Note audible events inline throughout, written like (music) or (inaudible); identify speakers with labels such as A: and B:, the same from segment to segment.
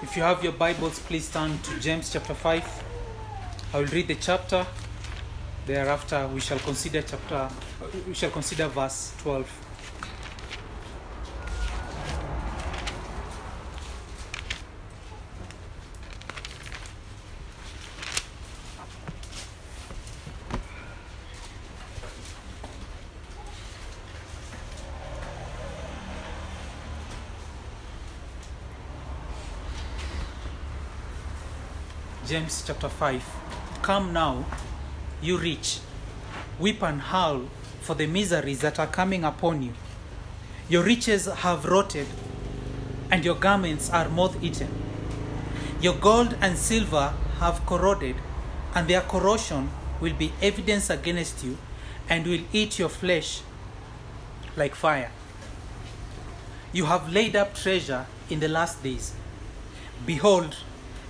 A: If you have your Bibles, please turn to James chapter 5. I will read the chapter. Thereafter, we shall consider chapter. We shall consider verse 12. James chapter 5. Come now, you rich, weep and howl for the miseries that are coming upon you. Your riches have rotted, and your garments are moth eaten. Your gold and silver have corroded, and their corrosion will be evidence against you, and will eat your flesh like fire. You have laid up treasure in the last days. Behold,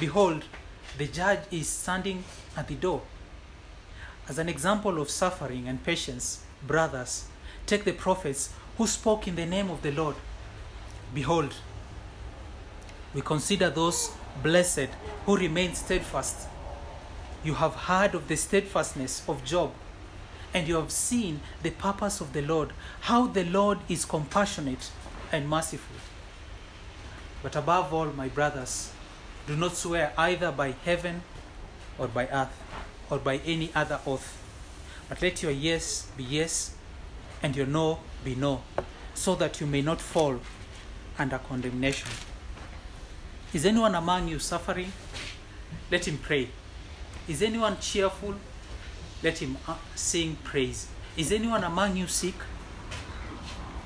A: Behold, the judge is standing at the door. As an example of suffering and patience, brothers, take the prophets who spoke in the name of the Lord. Behold, we consider those blessed who remain steadfast. You have heard of the steadfastness of Job, and you have seen the purpose of the Lord, how the Lord is compassionate and merciful. But above all, my brothers, do not swear either by heaven or by earth or by any other oath, but let your yes be yes and your no be no, so that you may not fall under condemnation. Is anyone among you suffering? Let him pray. Is anyone cheerful? Let him uh, sing praise. Is anyone among you sick?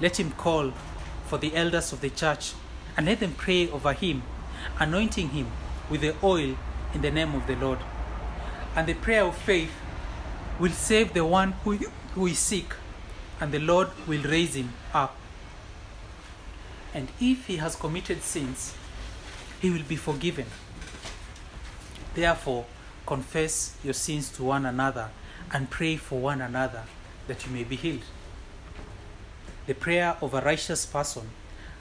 A: Let him call for the elders of the church and let them pray over him anointing him with the oil in the name of the Lord. And the prayer of faith will save the one who, who is sick, and the Lord will raise him up. And if he has committed sins, he will be forgiven. Therefore, confess your sins to one another and pray for one another that you may be healed. The prayer of a righteous person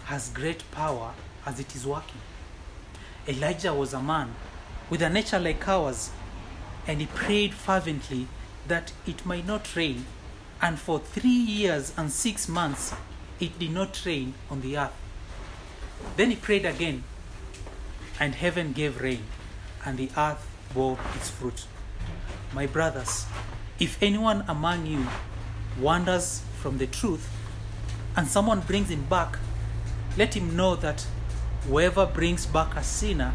A: has great power as it is working. Elijah was a man with a nature like ours, and he prayed fervently that it might not rain. And for three years and six months, it did not rain on the earth. Then he prayed again, and heaven gave rain, and the earth bore its fruit. My brothers, if anyone among you wanders from the truth, and someone brings him back, let him know that whoever brings back a sinner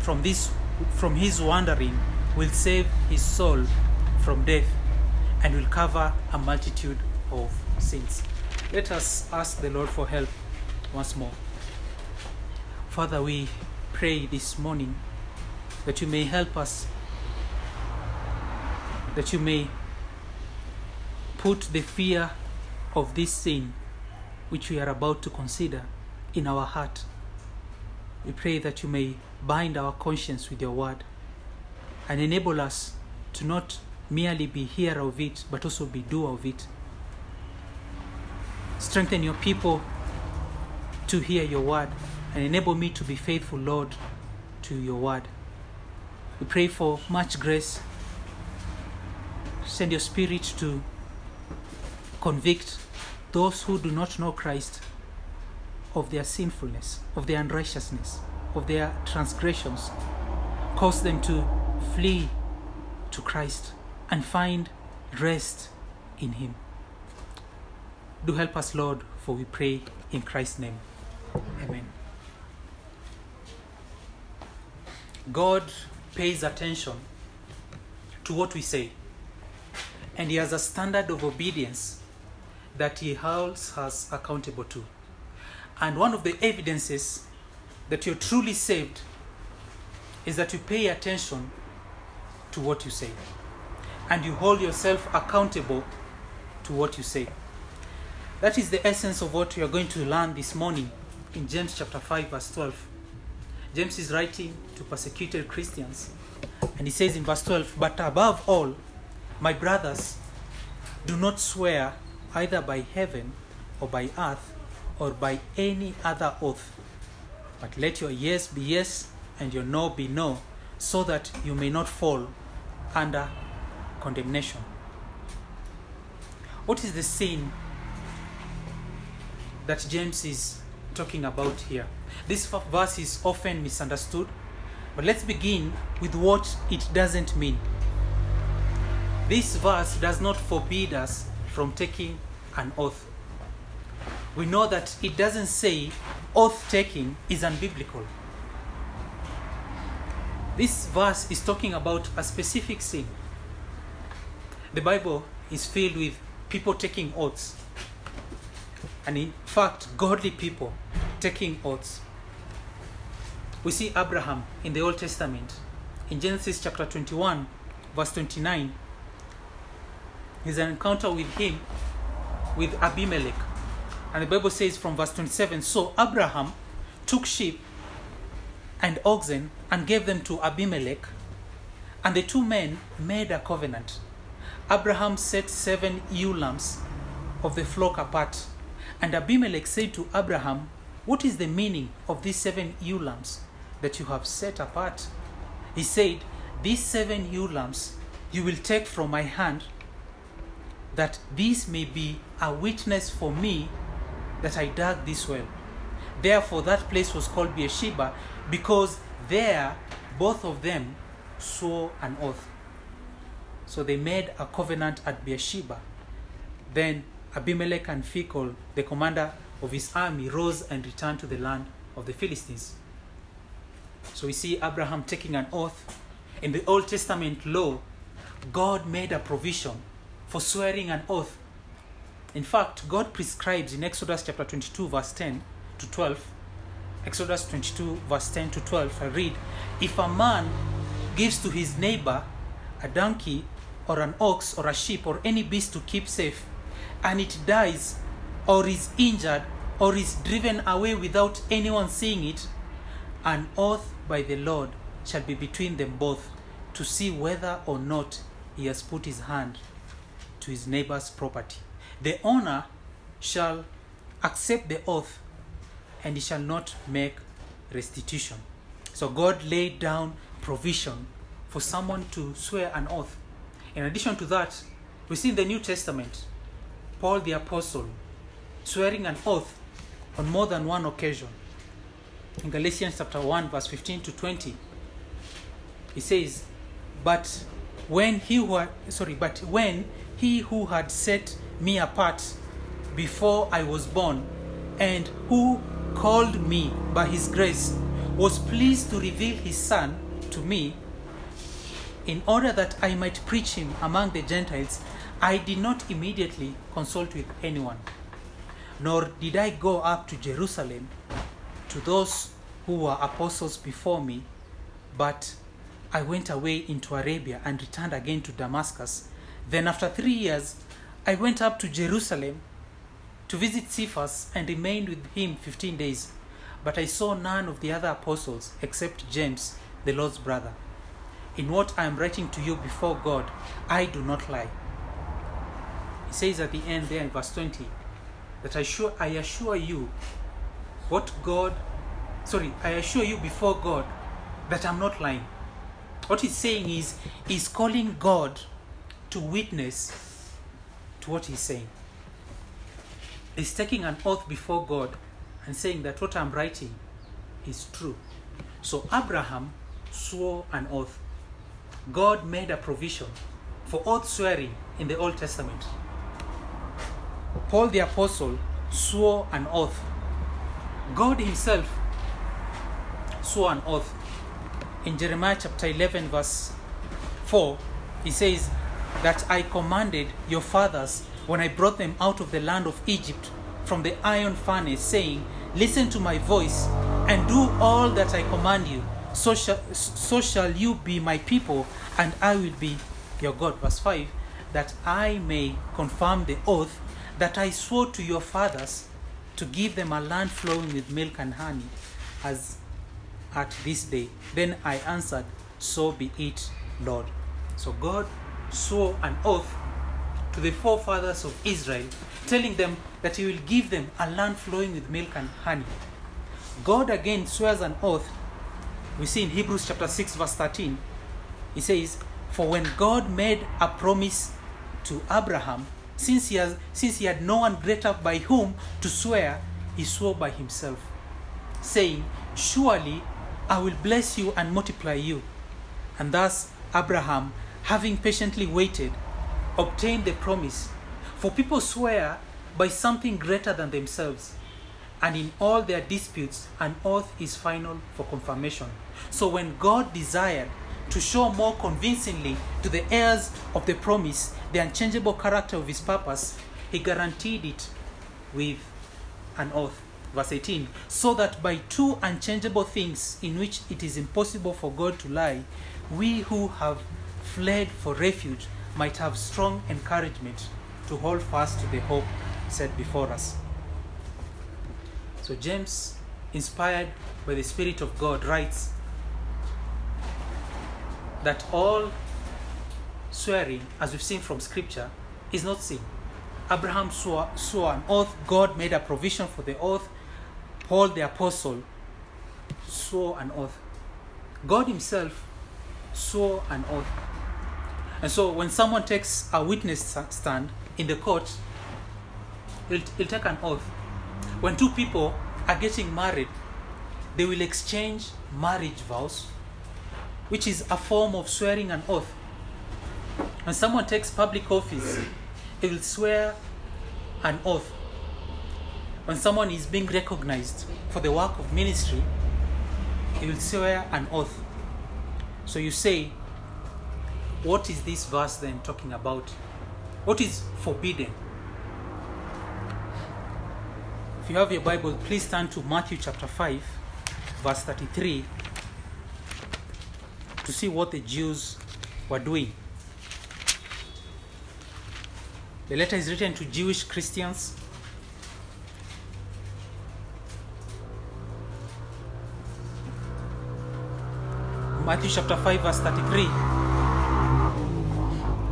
A: from this from his wandering will save his soul from death and will cover a multitude of sins. Let us ask the lord for help once more. Father we pray this morning that you may help us that you may put the fear of this sin which we are about to consider in our heart we pray that you may bind our conscience with your word and enable us to not merely be hearer of it, but also be doer of it. Strengthen your people to hear your word and enable me to be faithful, Lord, to your word. We pray for much grace. Send your spirit to convict those who do not know Christ of their sinfulness, of their unrighteousness. of their transgressions cause them to flee to Christ and find rest in Him. Do help us, Lord, for we pray in Christ's name. Amen. God pays attention to what we say, and He has a standard of obedience that He holds us accountable to. And one of the evidences that you're truly saved is that you pay attention to what you say and you hold yourself accountable to what you say. That is the essence of what we are going to learn this morning in James chapter 5 verse 12. James is writing to persecuted Christians and he says in verse 12, "But above all, my brothers, do not swear either by heaven or by earth or by any other oath, but let your yes be yes and your no be no, so that you may not fall under condemnation." What is the sin that James is talking about here? This verse is often misunderstood, but let's begin with what it doesn't mean. This verse does not forbid us from taking an oath. We know that it doesn't say oath taking is unbiblical. This verse is talking about a specific sin. The Bible is filled with people taking oaths. And in fact, godly people taking oaths. We see Abraham in the Old Testament. In Genesis chapter 21, verse 29, there's an encounter with him, with Abimelech. And the Bible says from verse 27 So Abraham took sheep and oxen and gave them to Abimelech, and the two men made a covenant. Abraham set seven ewe lambs of the flock apart, and Abimelech said to Abraham, What is the meaning of these seven ewe lambs that you have set apart? He said, These seven ewe lambs you will take from my hand, that this may be a witness for me that I dug this well. Therefore, that place was called Beersheba, because there both of them swore an oath. So they made a covenant at Beersheba. Then Abimelech and Phicol, the commander of his army, rose and returned to the land of the Philistines. So we see Abraham taking an oath. In the Old Testament law, God made a provision for swearing an oath. In fact, God prescribes in Exodus chapter 22, verse 10 to 12. Exodus 22, verse 10 to 12. I read If a man gives to his neighbor a donkey or an ox or a sheep or any beast to keep safe, and it dies or is injured or is driven away without anyone seeing it, an oath by the Lord shall be between them both to see whether or not he has put his hand to his neighbor's property. The owner shall accept the oath and he shall not make restitution. So God laid down provision for someone to swear an oath. In addition to that, we see in the New Testament Paul the Apostle swearing an oath on more than one occasion. In Galatians chapter 1, verse 15 to 20, he says, But when he who had, sorry, but when he who had set me apart before I was born, and who called me by his grace, was pleased to reveal his son to me, in order that I might preach him among the Gentiles, I did not immediately consult with anyone, nor did I go up to Jerusalem to those who were apostles before me, but I went away into Arabia and returned again to Damascus. Then, after three years, I went up to Jerusalem to visit Cephas and remained with him 15 days. But I saw none of the other apostles except James, the Lord's brother. In what I am writing to you before God, I do not lie. He says at the end there in verse 20 that I, sure, I assure you what God, sorry, I assure you before God that I'm not lying. What he's saying is, he's calling God to witness to what he's saying. He's taking an oath before God and saying that what I'm writing is true. So Abraham swore an oath. God made a provision for oath swearing in the Old Testament. Paul the Apostle swore an oath. God Himself swore an oath. In Jeremiah chapter 11, verse 4, He says, That I commanded your fathers when I brought them out of the land of Egypt from the iron furnace, saying, Listen to my voice and do all that I command you. So shall, so shall you be my people, and I will be your God. Verse 5 That I may confirm the oath that I swore to your fathers to give them a land flowing with milk and honey, as at this day. Then I answered, So be it, Lord. So God swore an oath to the forefathers of Israel, telling them that He will give them a land flowing with milk and honey. God again swears an oath. We see in Hebrews chapter 6, verse 13. He says, For when God made a promise to Abraham, since he, has, since he had no one greater by whom to swear, he swore by himself, saying, Surely I will bless you and multiply you. And thus Abraham, having patiently waited, obtained the promise. For people swear by something greater than themselves, and in all their disputes, an oath is final for confirmation. So when God desired to show more convincingly to the heirs of the promise the unchangeable character of his purpose, he guaranteed it with an oath. Verse 18 So that by two unchangeable things in which it is impossible for God to lie, we who have fled for refuge might have strong encouragement to hold fast to the hope set before us. So, James, inspired by the Spirit of God, writes that all swearing, as we've seen from Scripture, is not sin. Abraham swore, swore an oath, God made a provision for the oath. Paul the Apostle swore an oath. God Himself swore an oath. And so when someone takes a witness stand in the court, he'll, he'll take an oath. When two people are getting married, they will exchange marriage vows, which is a form of swearing an oath. When someone takes public office, he will swear an oath. When someone is being recognized for the work of ministry, he will swear an oath. So you say, what is this verse then talking about? What is forbidden? If you have your Bible, please turn to Matthew chapter 5, verse 33, to see what the Jews were doing. The letter is written to Jewish Christians. Matthew chapter 5, verse 33.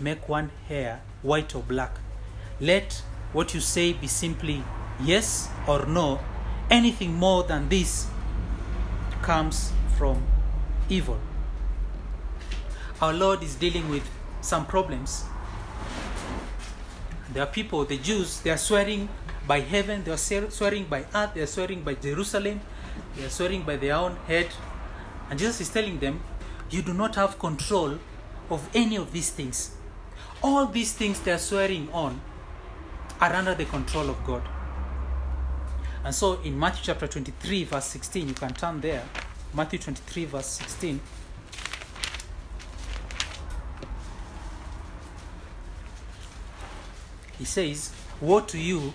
A: make one hair white or black. Let what you say be simply yes or no. Anything more than this comes from evil. Our Lord is dealing with some problems. There are people, the Jews, they are swearing by heaven, they are swearing by earth, they are swearing by Jerusalem, they are swearing by their own head. And Jesus is telling them, You do not have control of any of these things. All these things they are swearing on are under the control of God. And so in Matthew chapter 23, verse 16, you can turn there. Matthew 23, verse 16. He says, Woe to you,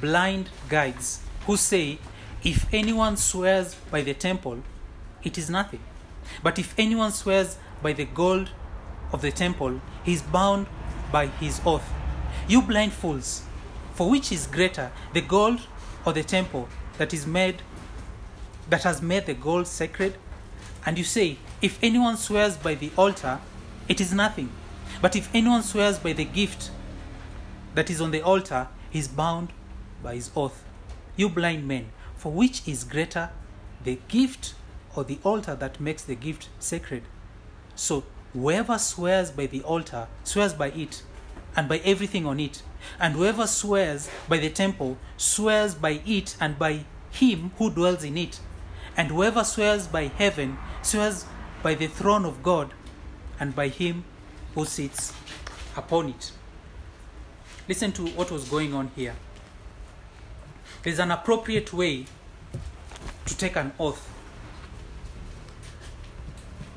A: blind guides, who say, If anyone swears by the temple, it is nothing. But if anyone swears by the gold of the temple, he is bound by his oath. You blind fools, for which is greater, the gold or the temple that is made that has made the gold sacred? And you say, If anyone swears by the altar, it is nothing. But if anyone swears by the gift that is on the altar, he is bound by his oath. You blind men, for which is greater, the gift or the altar that makes the gift sacred? So whoever swears by the altar swears by it and by everything on it. And whoever swears by the temple swears by it and by him who dwells in it. And whoever swears by heaven swears by the throne of God and by him who sits upon it. Listen to what was going on here. There's an appropriate way to take an oath.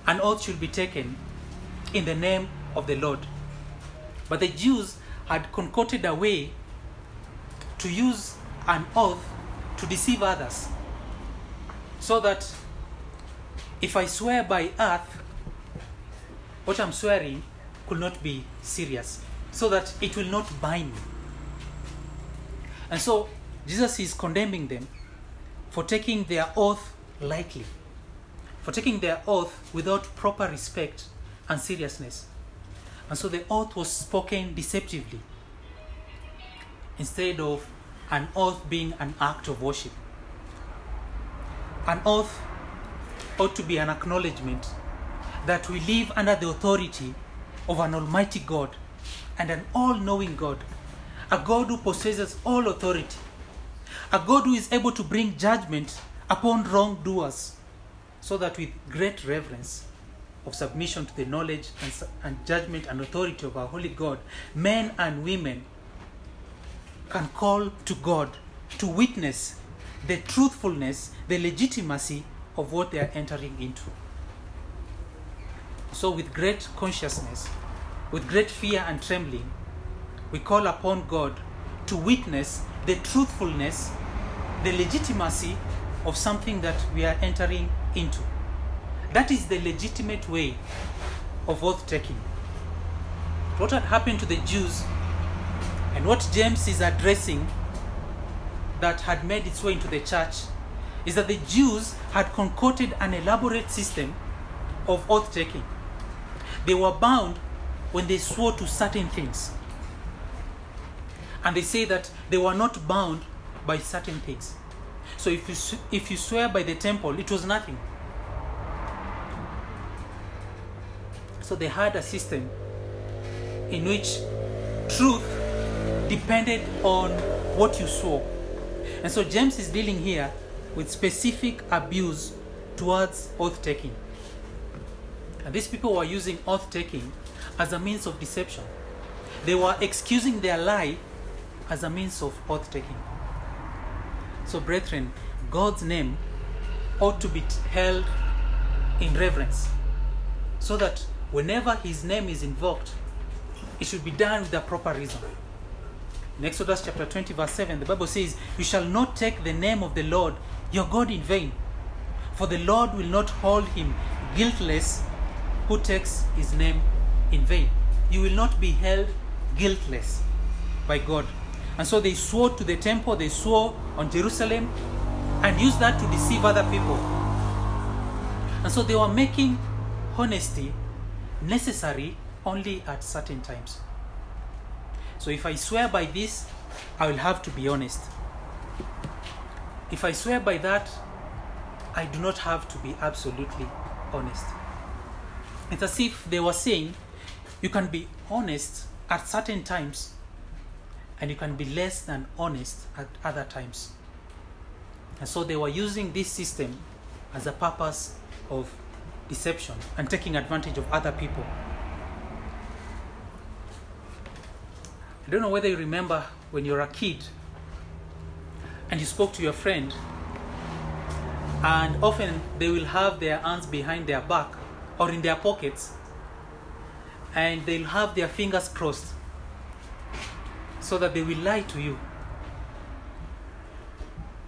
A: An oath should be taken in the name of the Lord. But the Jews had concocted a way to use an oath to deceive others. So that if I swear by earth, what I'm swearing could not be serious. So that it will not bind me. And so Jesus is condemning them for taking their oath lightly, for taking their oath without proper respect and seriousness. And so the oath was spoken deceptively instead of an oath being an act of worship. An oath ought to be an acknowledgement that we live under the authority of an almighty God and an all knowing God, a God who possesses all authority, a God who is able to bring judgment upon wrongdoers, so that with great reverence of submission to the knowledge and, and judgment and authority of our holy God, men and women can call to God to witness the truthfulness, the legitimacy of what they are entering into. So, with great consciousness, with great fear and trembling, we call upon God to witness the truthfulness, the legitimacy of something that we are entering into. That is the legitimate way of oath taking. What had happened to the Jews and what James is addressing that had made its way into the church is that the Jews had concocted an elaborate system of oath taking. They were bound when they swore to certain things. And they say that they were not bound by certain things. So if you, if you swear by the temple, it was nothing. So they had a system in which truth depended on what you saw. And so James is dealing here with specific abuse towards oath taking. And these people were using oath taking as a means of deception. They were excusing their lie as a means of oath taking. So, brethren, God's name ought to be held in reverence so that whenever his name is invoked, it should be done with a proper reason. In Exodus chapter 20, verse 7, the Bible says, You shall not take the name of the Lord your God in vain, for the Lord will not hold him guiltless who takes his name in vain. You will not be held guiltless by God. And so they swore to the temple, they swore on Jerusalem, and used that to deceive other people. And so they were making honesty necessary only at certain times. So if I swear by this, I will have to be honest. If I swear by that, I do not have to be absolutely honest. It's as if they were saying you can be honest at certain times and you can be less than honest at other times. And so they were using this system as a purpose of deception and taking advantage of other people. I don't know whether you remember when you were a kid and you spoke to your friend, and often they will have their hands behind their back or in their pockets, and they'll have their fingers crossed so that they will lie to you,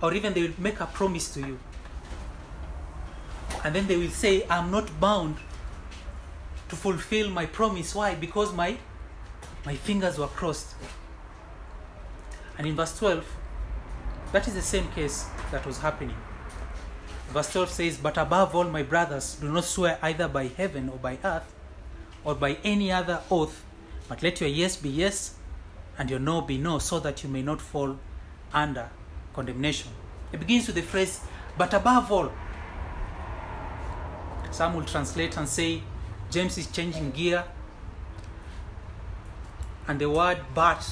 A: or even they will make a promise to you, and then they will say, I'm not bound to fulfill my promise. Why? Because my my fingers were crossed. And in verse 12, that is the same case that was happening. Verse 12 says, But above all, my brothers, do not swear either by heaven or by earth or by any other oath, but let your yes be yes and your no be no, so that you may not fall under condemnation. It begins with the phrase, But above all. Some will translate and say, James is changing gear, and the word but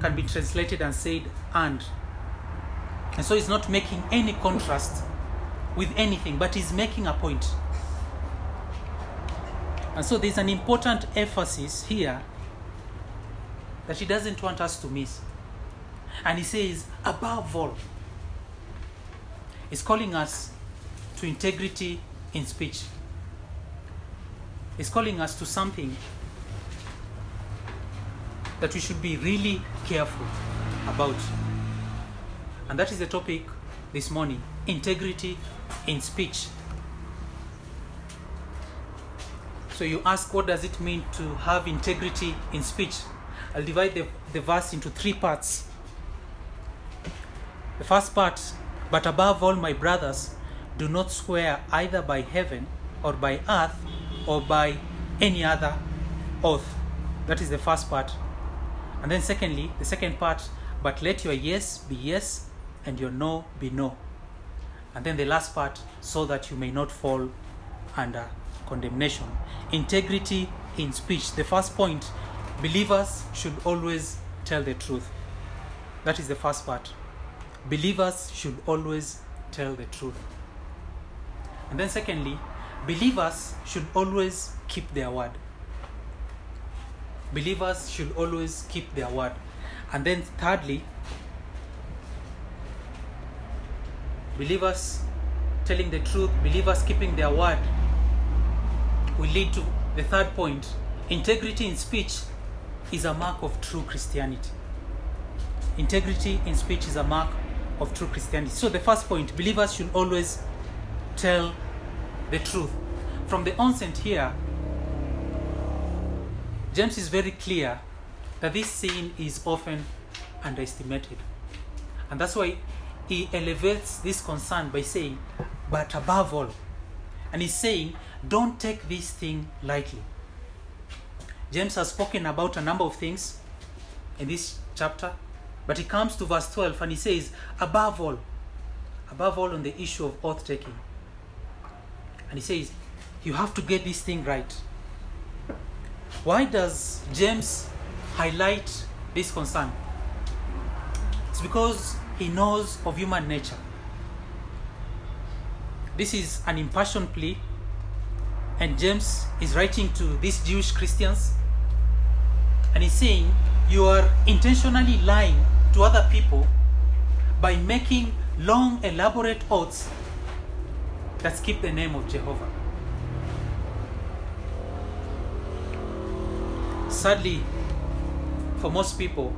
A: can be translated and said and. And so he's not making any contrast with anything, but he's making a point. And so there's an important emphasis here that he doesn't want us to miss. And he says, above all, he's calling us to integrity in speech. He's calling us to something that we should be really careful about. And that is the topic this morning integrity in speech. So you ask, what does it mean to have integrity in speech? I'll divide the, the verse into three parts. The first part, but above all, my brothers, do not swear either by heaven or by earth or by any other oath. That is the first part. And then, secondly, the second part, but let your yes be yes and your no be no. And then the last part, so that you may not fall under condemnation. Integrity in speech. The first point, believers should always tell the truth. That is the first part. Believers should always tell the truth. And then, secondly, believers should always keep their word. Believers should always keep their word. And then, thirdly, believers telling the truth, believers keeping their word will lead to the third point. Integrity in speech is a mark of true Christianity. Integrity in speech is a mark of true Christianity. So, the first point believers should always tell the truth. From the onset here, James is very clear that this sin is often underestimated. And that's why he elevates this concern by saying, but above all. And he's saying, don't take this thing lightly. James has spoken about a number of things in this chapter, but he comes to verse 12 and he says, above all, above all on the issue of oath taking. And he says, you have to get this thing right. Why does James highlight this concern? It's because he knows of human nature. This is an impassioned plea, and James is writing to these Jewish Christians, and he's saying, You are intentionally lying to other people by making long, elaborate oaths that keep the name of Jehovah. Sadly, for most people,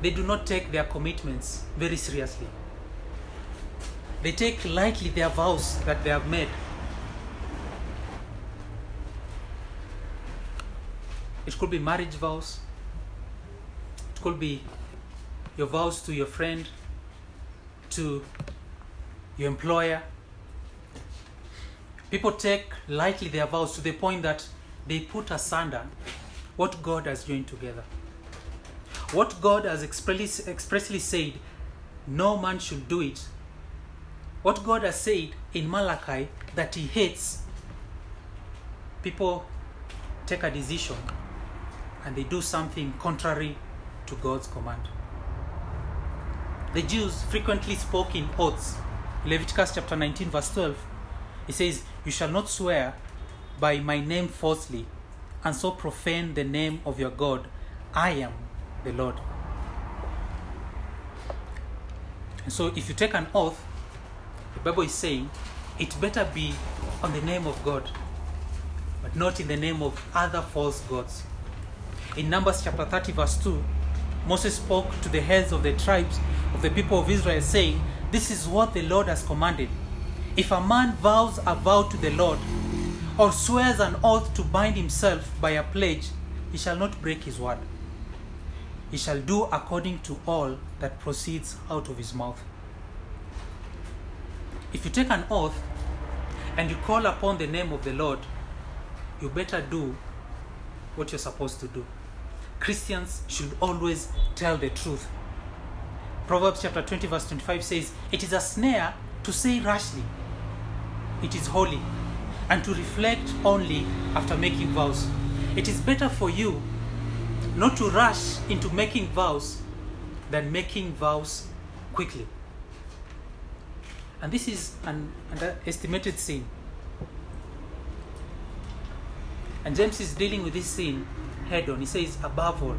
A: they do not take their commitments very seriously. They take lightly their vows that they have made. It could be marriage vows, it could be your vows to your friend, to your employer. People take lightly their vows to the point that they put asunder what God has joined together. What God has expressly, said, no man should do it. What God has said in Malachi that He hates, people take a decision and they do something contrary to God's command. The Jews frequently spoke in oaths. Leviticus chapter 19, verse 12. It says, You shall not swear by my name falsely, and so profane the name of your God. I am the Lord. And so, if you take an oath, the Bible is saying it better be on the name of God, but not in the name of other false gods. In Numbers chapter 30, verse 2, Moses spoke to the heads of the tribes of the people of Israel, saying, This is what the Lord has commanded. If a man vows a vow to the Lord, or swears an oath to bind himself by a pledge, he shall not break his word. He shall do according to all that proceeds out of his mouth. if you take an oath and you call upon the name of the Lord, you better do what you're supposed to do. Christians should always tell the truth. Proverbs chapter 20, verse 25 says, It is a snare to say rashly, it is holy, and to reflect only after making vows. It is better for you not to rush into making vows than making vows quickly. And this is an underestimated sin. And James is dealing with this sin head on. He says, above all.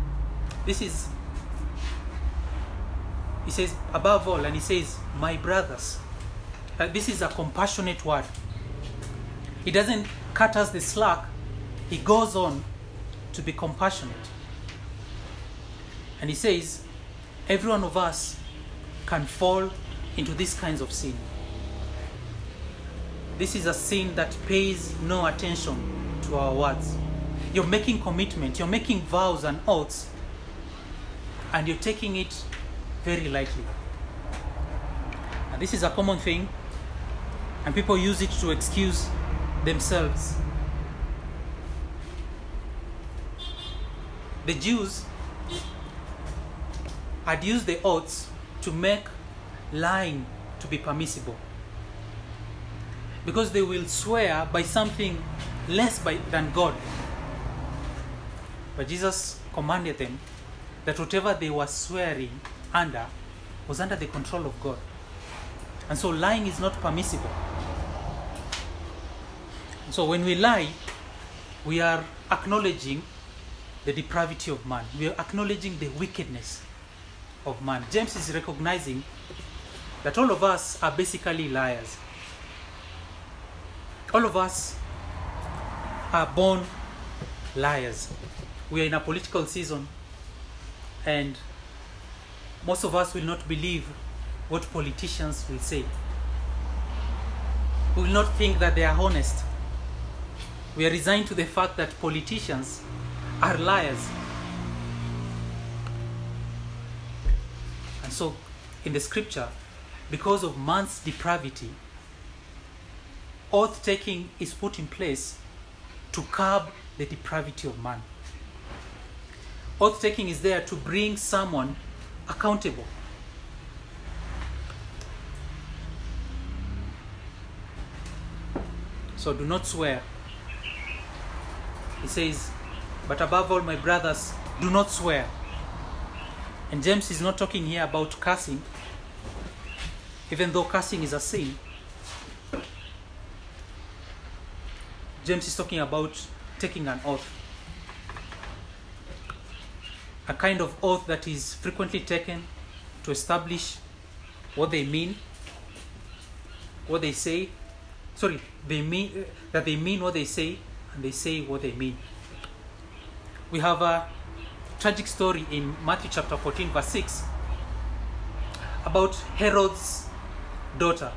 A: This is, he says, above all, and he says, my brothers. Uh, this is a compassionate word. He doesn't cut us the slack, he goes on to be compassionate. And he says, every one of us can fall into these kinds of sin. This is a sin that pays no attention to our words. You're making commitment, you're making vows and oaths, and you're taking it very lightly. And this is a common thing, and people use it to excuse themselves. The Jews had used the oaths to make lying to be permissible. Because they will swear by something less by, than God. But Jesus commanded them that whatever they were swearing under was under the control of God. And so lying is not permissible. So when we lie, we are acknowledging the depravity of man. We are acknowledging the wickedness of man. James is recognizing that all of us are basically liars. All of us are born liars. We are in a political season, and most of us will not believe what politicians will say. We will not think that they are honest. We are resigned to the fact that politicians are liars. And so, in the scripture, because of man's depravity, oath taking is put in place to curb the depravity of man. Oath taking is there to bring someone accountable. So do not swear. He says, But above all, my brothers, do not swear. And James is not talking here about cursing, even though cursing is a sin. James is talking about taking an oath. A kind of oath that is frequently taken to establish what they mean, what they say. Sorry, they mean that they mean what they say and they say what they mean. We have a tragic story in Matthew chapter 14, verse 6 about Herod's daughter.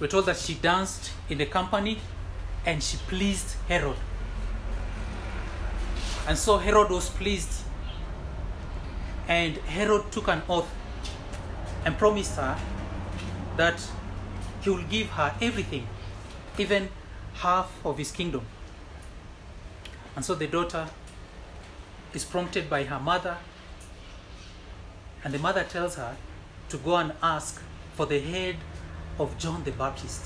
A: We're told that she danced in the company and she pleased Herod. And so Herod was pleased. And Herod took an oath and promised her that he will give her everything, even half of his kingdom. And so the daughter is prompted by her mother, and the mother tells her to go and ask for the head of John the Baptist.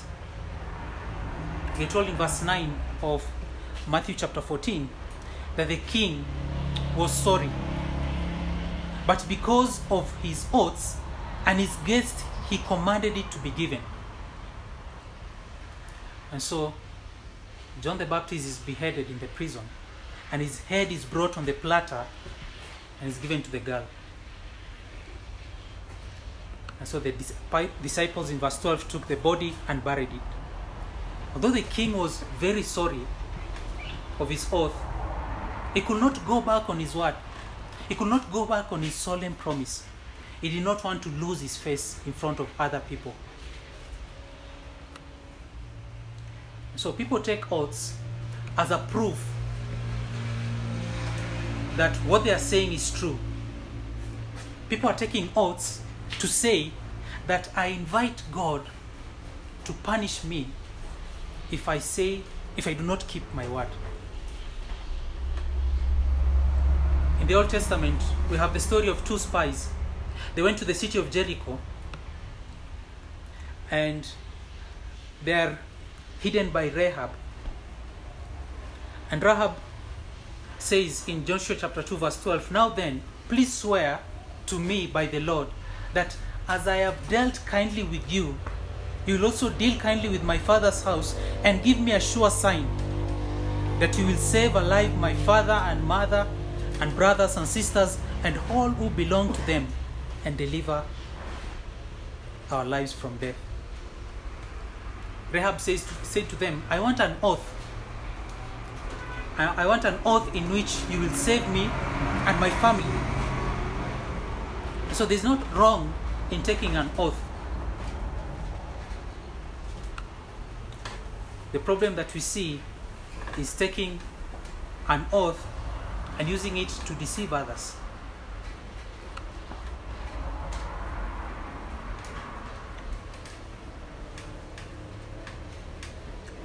A: We're told in verse 9 of Matthew chapter 14 that the king was sorry. But because of his oaths and his guest, he commanded it to be given. And so John the Baptist is beheaded in the prison, and his head is brought on the platter and is given to the girl. And so the disciples in verse 12 took the body and buried it. Although the king was very sorry of his oath, he could not go back on his word. He could not go back on his solemn promise. He did not want to lose his face in front of other people. So people take oaths as a proof that what they are saying is true. People are taking oaths to say that I invite God to punish me if I say, if I do not keep my word. In the Old Testament, we have the story of two spies. They went to the city of Jericho and they are hidden by Rahab. And Rahab says in Joshua chapter 2, verse 12, Now then, please swear to me by the Lord that as I have dealt kindly with you, you will also deal kindly with my father's house and give me a sure sign that you will save alive my father and mother and brothers and sisters and all who belong to them and deliver our lives from death. Rahab says, said to them, I want an oath. I, I want an oath in which you will save me and my family. So there's not wrong in taking an oath. The problem that we see is taking an oath and using it to deceive others.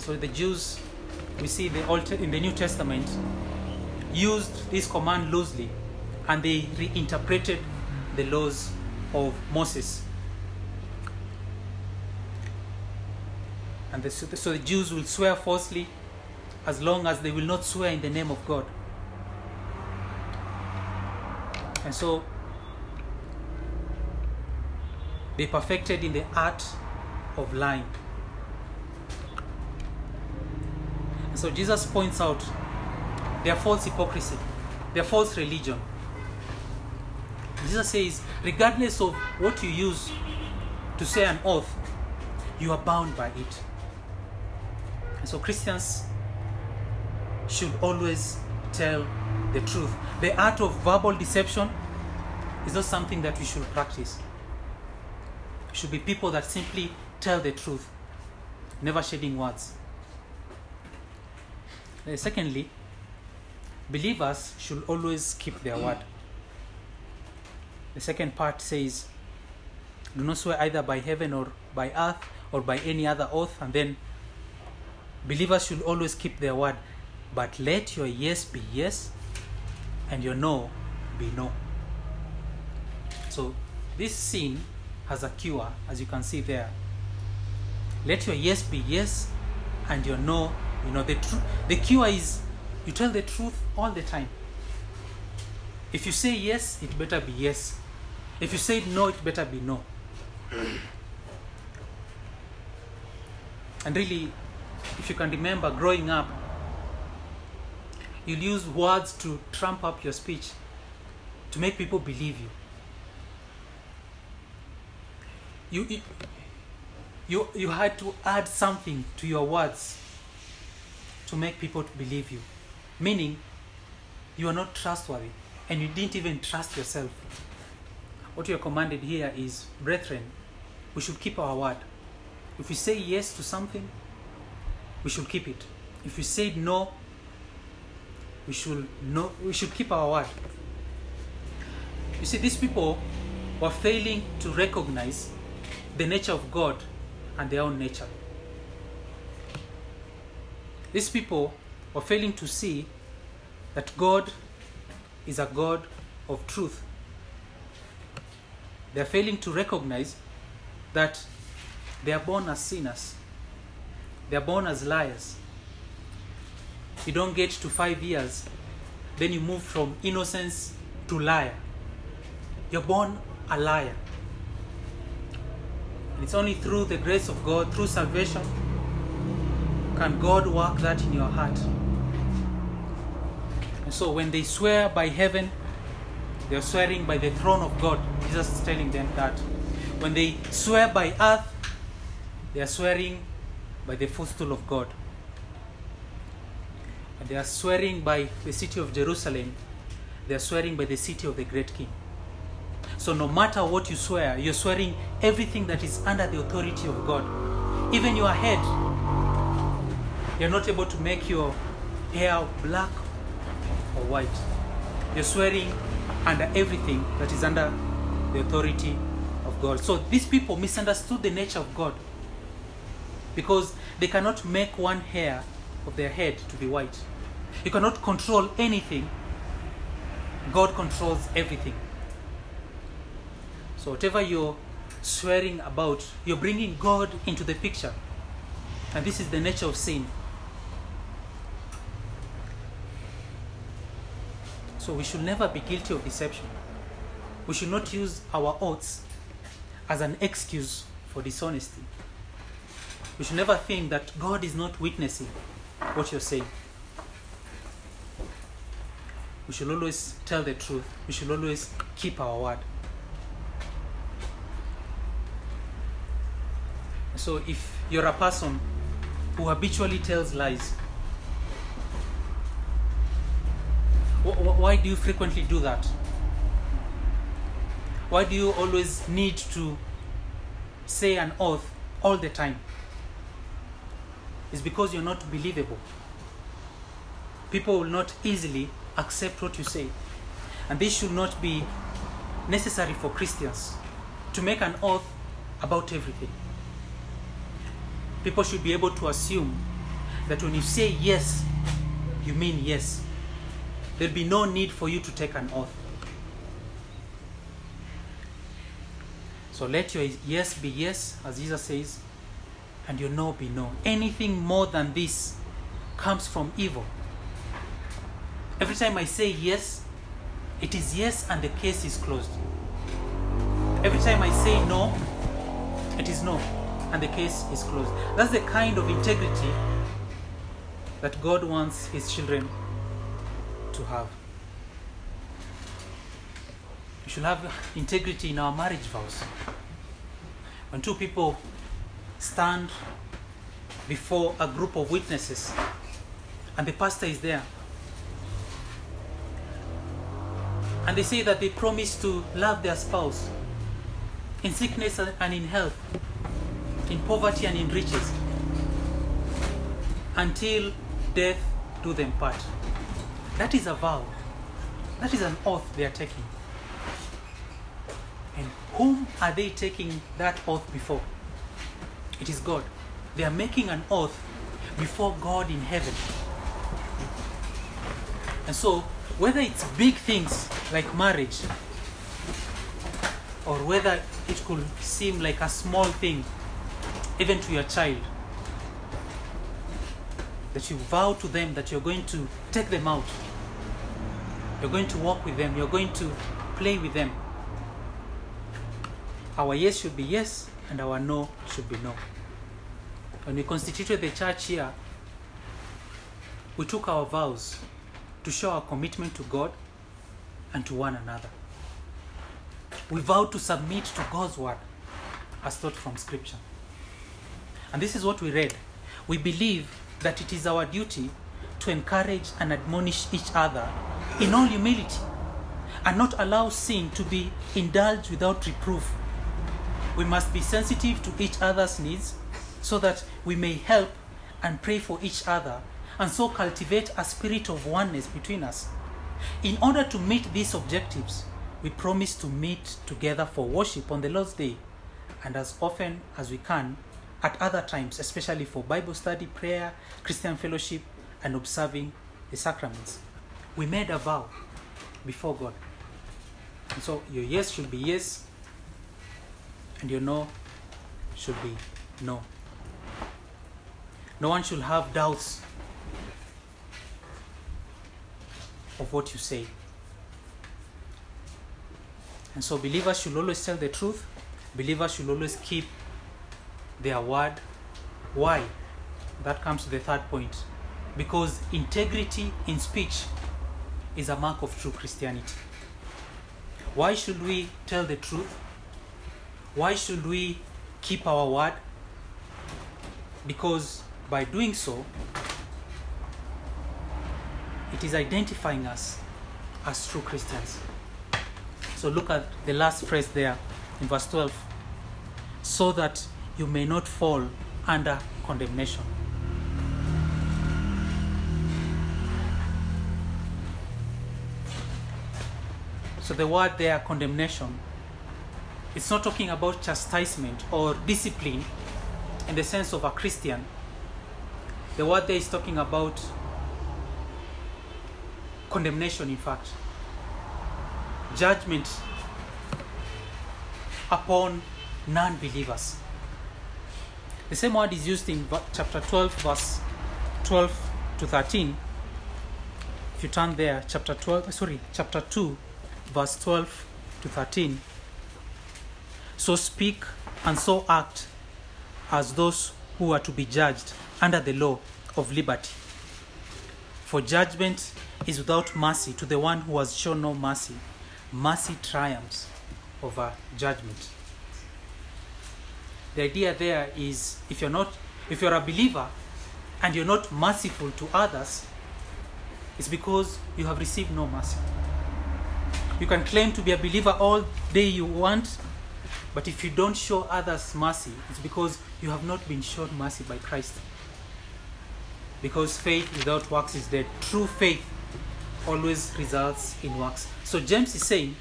A: So the Jews, we see the Old, in the New Testament, used this command loosely, and they reinterpreted the laws of Moses. And the, so the Jews will swear falsely as long as they will not swear in the name of God. And so they perfected in the art of lying. And so Jesus points out their false hypocrisy, their false religion. Jesus says, regardless of what you use to say an oath, you are bound by it. And so Christians should always tell the truth. The art of verbal deception is not something that we should practice. We should be people that simply tell the truth, never shedding words. Uh, secondly, believers should always keep their word. The second part says, Do not swear either by heaven or by earth or by any other oath. And then, believers should always keep their word. But let your yes be yes and your no be no. So, this sin has a cure, as you can see there. Let your yes be yes and your no, you know, the, tr- the cure is you tell the truth all the time. If you say yes, it better be yes. If you say no, it better be no. and really, if you can remember growing up, you'll use words to trump up your speech to make people believe. You, you, you, you had to add something to your words to make people to believe you. Meaning, you are not trustworthy and you didn't even trust yourself. What you are commanded here is, brethren, we should keep our word. If we say yes to something, we should keep it. If we say no, we should no, we should keep our word. You see, these people were failing to recognize the nature of God and their own nature. These people were failing to see that God is a God of truth. They are failing to recognize that they are born as sinners, they are born as liars. You don't get to five years, then you move from innocence to liar. You're born a liar. And it's only through the grace of God, through salvation, can God work that in your heart. And so when they swear by heaven, they're swearing by the throne of God. Jesus is telling them that. When they swear by earth, they are swearing by the footstool of God. And they are swearing by the city of Jerusalem. They are swearing by the city of the great king. So no matter what you swear, you're swearing everything that is under the authority of God. Even your head. You're not able to make your hair black or white. You're swearing under everything that is under the authority of God. So these people misunderstood the nature of God because they cannot make one hair of their head to be white. You cannot control anything. God controls everything. So whatever you're swearing about, you're bringing God into the picture. And this is the nature of sin. So we should never be guilty of deception. We should not use our oaths as an excuse for dishonesty. We should never think that God is not witnessing what you're saying. We should always tell the truth. We should always keep our word. So if you're a person who habitually tells lies, why do you frequently do that? Why do you always need to say an oath all the time? It's because you're not believable. People will not easily accept what you say. And this should not be necessary for Christians to make an oath about everything. People should be able to assume that when you say yes, you mean yes. There'll be no need for you to take an oath. So let your yes be yes, as Jesus says, and your no be no. Anything more than this comes from evil. Every time I say yes, it is yes and the case is closed. Every time I say no, it is no and the case is closed. That's the kind of integrity that God wants His children to have. We should have integrity in our marriage vows. When two people stand before a group of witnesses and the pastor is there and they say that they promise to love their spouse in sickness and in health, in poverty and in riches, until death do them part. That is a vow. That is an oath they are taking. And whom are they taking that oath before? It is God. They are making an oath before God in heaven. And so, whether it's big things like marriage, or whether it could seem like a small thing, even to your child, that you vow to them that you're going to take them out, you're going to walk with them, you're going to play with them. Our yes should be yes, and our no should be no. When we constituted the church here, we took our vows to show our commitment to God and to one another. We vowed to submit to God's word as taught from Scripture. And this is what we read. We believe that it is our duty to encourage and admonish each other in all humility and not allow sin to be indulged without reproof. We must be sensitive to each other's needs so that we may help and pray for each other and so cultivate a spirit of oneness between us. In order to meet these objectives, we promise to meet together for worship on the Lord's Day and as often as we can at other times, especially for Bible study, prayer, Christian fellowship, and observing the sacraments. We made a vow before God. And so your yes should be yes, and your no should be no. No one should have doubts of what you say. And so believers should always tell the truth. Believers should always keep their word. Why? That comes to the third point. Because integrity in speech is a mark of true Christianity. Why should we tell the truth? Why should we keep our word? Because by doing so, it is identifying us as true Christians. So look at the last phrase there in verse 12. So that you may not fall under condemnation. So the word there, condemnation, It's not talking about chastisement or discipline in the sense of a Christian. The word there is talking about condemnation, in fact, judgment upon non believers. The same word is used in chapter 12, verse 12 to 13. If you turn there, chapter 12, sorry, chapter 2, verse 12 to 13. So speak and so act as those who are to be judged under the law of liberty. For judgment is without mercy to the one who has shown no mercy. Mercy triumphs over judgment. The idea there is if you're not if you're a believer and you're not merciful to others, it's because you have received no mercy. You can claim to be a believer all day you want, but if you don't show others mercy, it's because you have not been shown mercy by Christ. Because faith without works is dead. True faith always results in works. So James is saying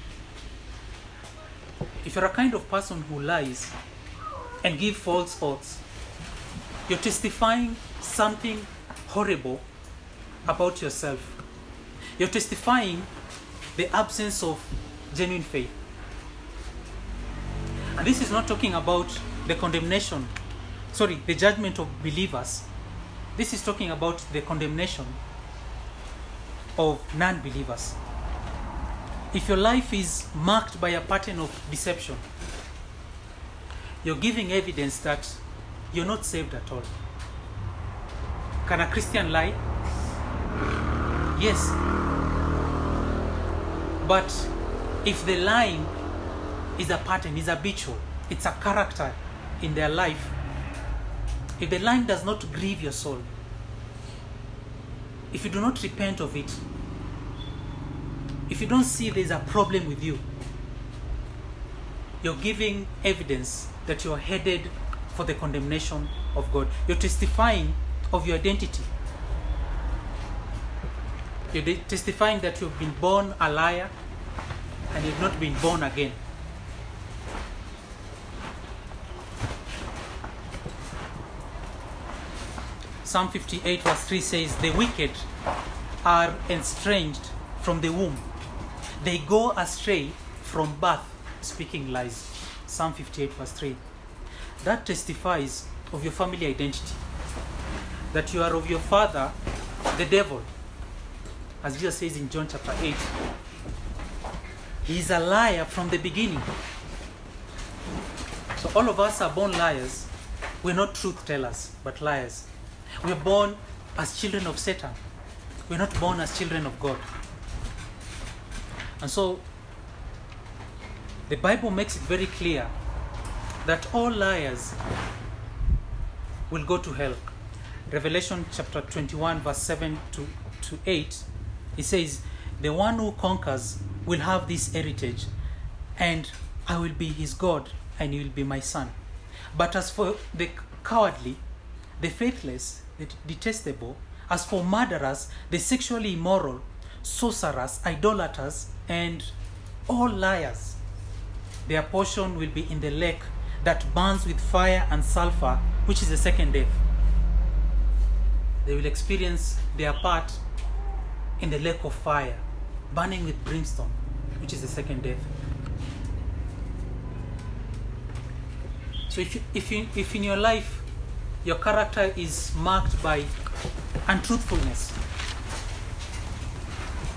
A: if you're a kind of person who lies and give false oaths, you're testifying something horrible about yourself. You're testifying the absence of genuine faith. And this is not talking about the condemnation, sorry, the judgment of believers. This is talking about the condemnation of non believers. If your life is marked by a pattern of deception, you're giving evidence that you're not saved at all. Can a Christian lie? Yes. But if the lying is a pattern, is habitual, it's a character in their life, if the lying does not grieve your soul, if you do not repent of it, if you don't see there's a problem with you, you're giving evidence that you're headed for the condemnation of God. You're testifying of your identity. You're testifying that you've been born a liar and you've not been born again. Psalm 58, verse 3 says, The wicked are estranged from the womb, they go astray from birth, speaking lies. Psalm 58, verse 3. That testifies of your family identity, that you are of your father, the devil, as Jesus says in John chapter 8. He is a liar from the beginning. So all of us are born liars. We're not truth tellers, but liars. We're born as children of Satan. We're not born as children of God. And so the Bible makes it very clear that all liars will go to hell. Revelation chapter 21, verse 7 to, to 8, it says, The one who conquers will have this heritage, and I will be his God, and he will be my son. But as for the cowardly, the faithless, the detestable, as for murderers, the sexually immoral, sorcerers, idolaters, and all liars, their portion will be in the lake that burns with fire and sulfur, which is the second death. They will experience their part in the lake of fire, burning with brimstone, which is the second death. So if you, if you, if in your life your character is marked by untruthfulness,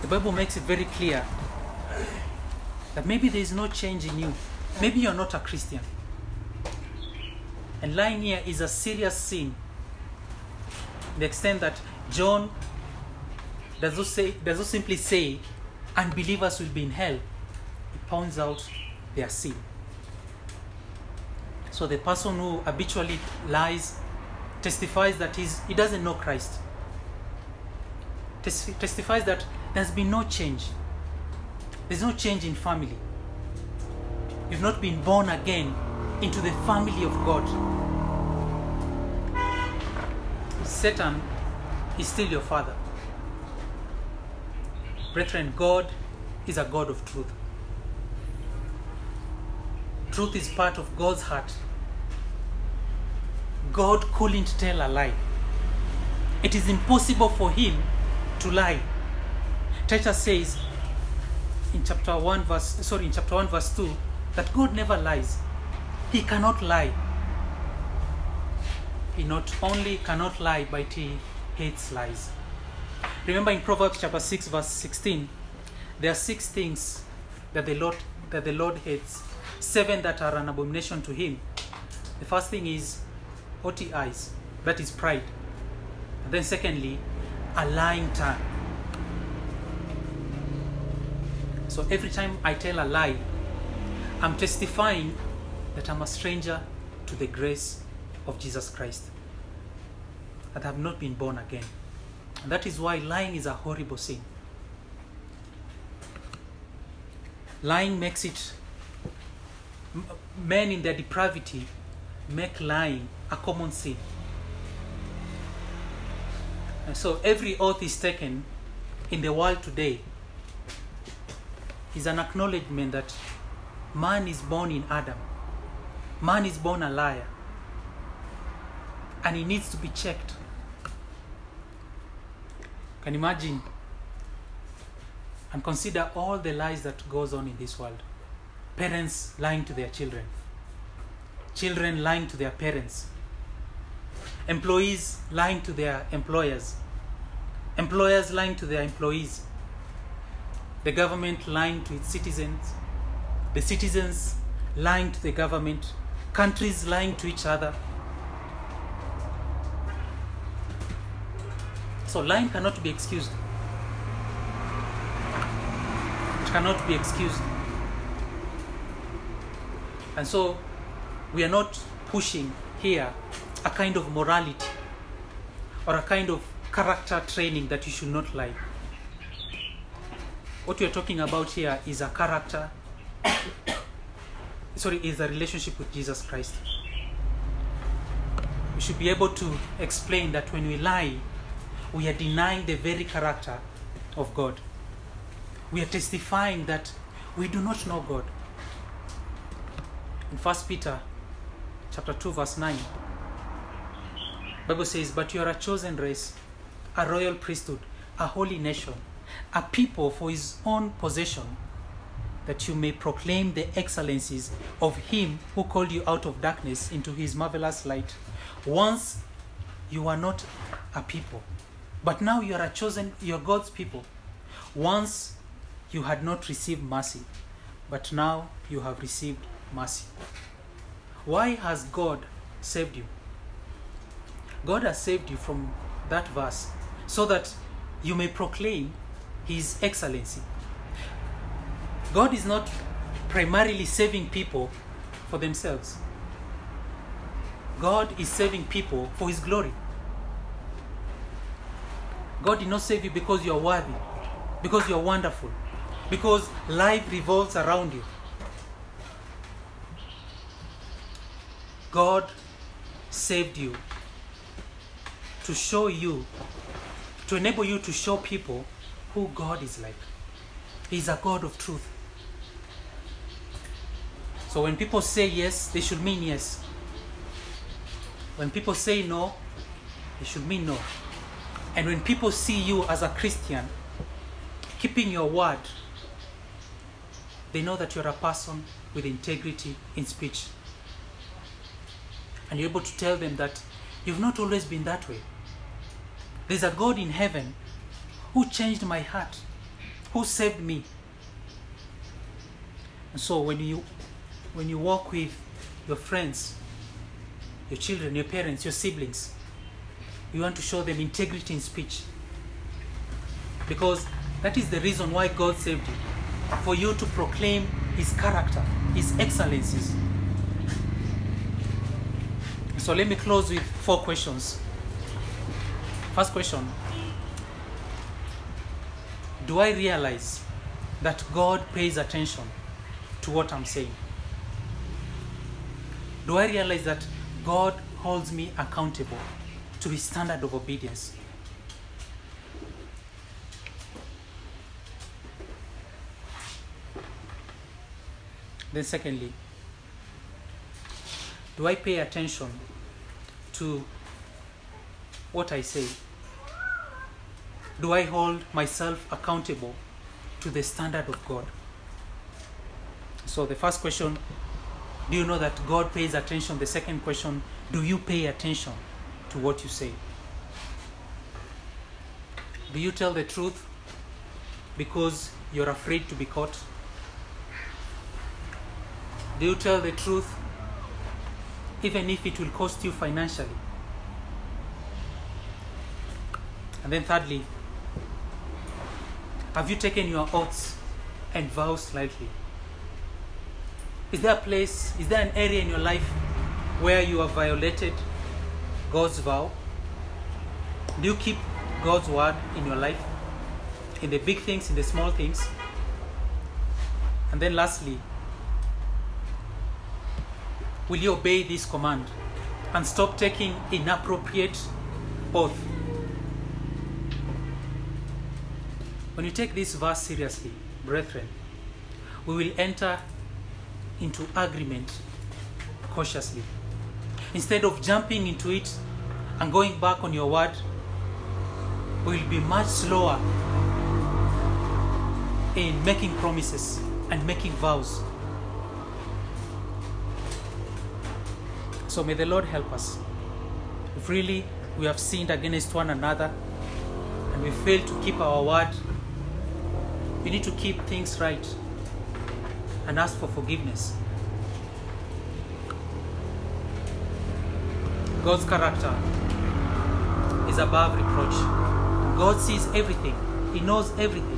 A: the Bible makes it very clear that maybe there is no change in you. Maybe you're not a Christian. And lying here is a serious sin. The extent that John does not say does not simply say unbelievers will be in hell. He points out their sin. So the person who habitually lies testifies that he's, he doesn't know Christ. Tes- testifies that there's been no change. There's no change in family. You've not been born again into the family of God. Satan is still your father. Brethren, God is a God of truth. truth is part of God's heart. God couldn't tell a lie. It is impossible for him to lie. Titus says in chapter 1 verse sorry in chapter 1 verse 2 that God never lies. He cannot lie. He not only cannot lie, but he hates lies. Remember in Proverbs chapter 6, verse 16, there are six things that the Lord that the Lord hates, seven that are an abomination to him. The first thing is haughty eyes, that is pride. And then secondly, a lying tongue. So every time I tell a lie, I'm testifying that I'm a stranger to the grace of Jesus Christ. That I have not been born again. That is why lying is a horrible sin. Lying makes it, men in their depravity make lying a common sin. And so every oath is taken in the world today is an acknowledgement that man is born in Adam. Man is born a liar. And he needs to be checked. Can you imagine and consider all the lies that goes on in this world. Parents lying to their children. Children lying to their parents. Employees lying to their employers. Employers lying to their employees. The government lying to its citizens. The citizens lying to the government. Countries lying to each other. So lying cannot be excused. It cannot be excused. And so we are not pushing here a kind of morality or a kind of character training that you should not lie. What we are talking about here is a character, (coughs) sorry, is a relationship with Jesus Christ. We should be able to explain that when we lie, we are denying the very character of God. We are testifying that we do not know God. In 1 Peter chapter 2 verse 9 Bible says but you are a chosen race a royal priesthood a holy nation a people for his own possession that you may proclaim the excellencies of him who called you out of darkness into his marvelous light once you were not a people but now you are a chosen you are God's people once you had not received mercy but now you have received mercy why has God saved you? God has saved you from that verse so that you may proclaim His excellency. God is not primarily saving people for themselves, God is saving people for His glory. God did not save you because you are worthy, because you are wonderful, because life revolves around you. God saved you to show you, to enable you to show people who God is like. He's a God of truth. So when people say yes, they should mean yes. When people say no, they should mean no. And when people see you as a Christian, keeping your word, they know that you're a person with integrity in speech and you're able to tell them that you've not always been that way. There's a God in heaven who changed my heart, who saved me. And so when you when you walk with your friends, your children, your parents, your siblings, you want to show them integrity in speech. Because that is the reason why God saved you. For you to proclaim his character, his excellencies, so let me close with four questions. First question Do I realize that God pays attention to what I'm saying? Do I realize that God holds me accountable to his standard of obedience? Then, secondly, Do I pay attention to what I say? Do I hold myself accountable to the standard of God? So, the first question do you know that God pays attention? The second question do you pay attention to what you say? Do you tell the truth because you're afraid to be caught? Do you tell the truth even if it will cost you financially? And then, thirdly, have you taken your oaths and vows lightly? Is there a place, is there an area in your life where you have violated God's vow? Do you keep God's word in your life? In the big things, in the small things? And then, lastly, will you obey this command and stop taking inappropriate oath? When you take this verse seriously, brethren, we will enter into agreement cautiously. Instead of jumping into it and going back on your word, will be much slower in making promises and making vows. So may the Lord help us. If really we have sinned against one another and we fail to keep our word, we need to keep things right and ask for forgiveness. God's character is above reproach. God sees everything, He knows everything.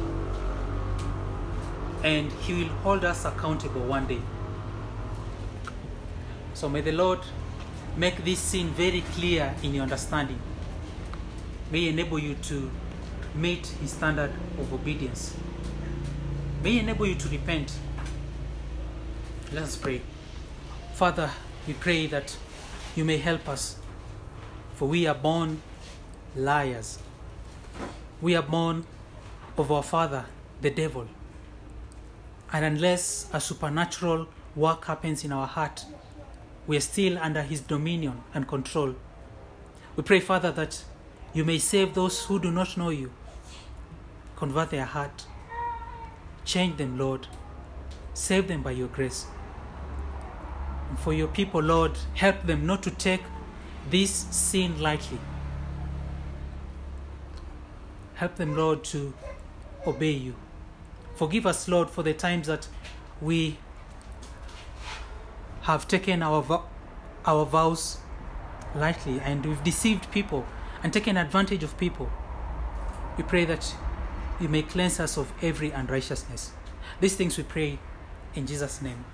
A: And He will hold us accountable one day. So may the Lord make this sin very clear in your understanding. May He enable you to meet His standard of obedience. May He enable you to repent. Let us pray. Father, we pray that you may help us, for we are born liars. We are born of our father, the devil. And unless a supernatural work happens in our heart, we are still under his dominion and control. We pray, Father, that you may save those who do not know you, convert their heart, change them, Lord, save them by your grace. For your people, Lord, help them not to take this sin lightly. Help them, Lord, to obey you. Forgive us, Lord, for the times that we have taken our, vo- our vows lightly and we've deceived people and taken advantage of people. We pray that you may cleanse us of every unrighteousness. These things we pray in Jesus' name.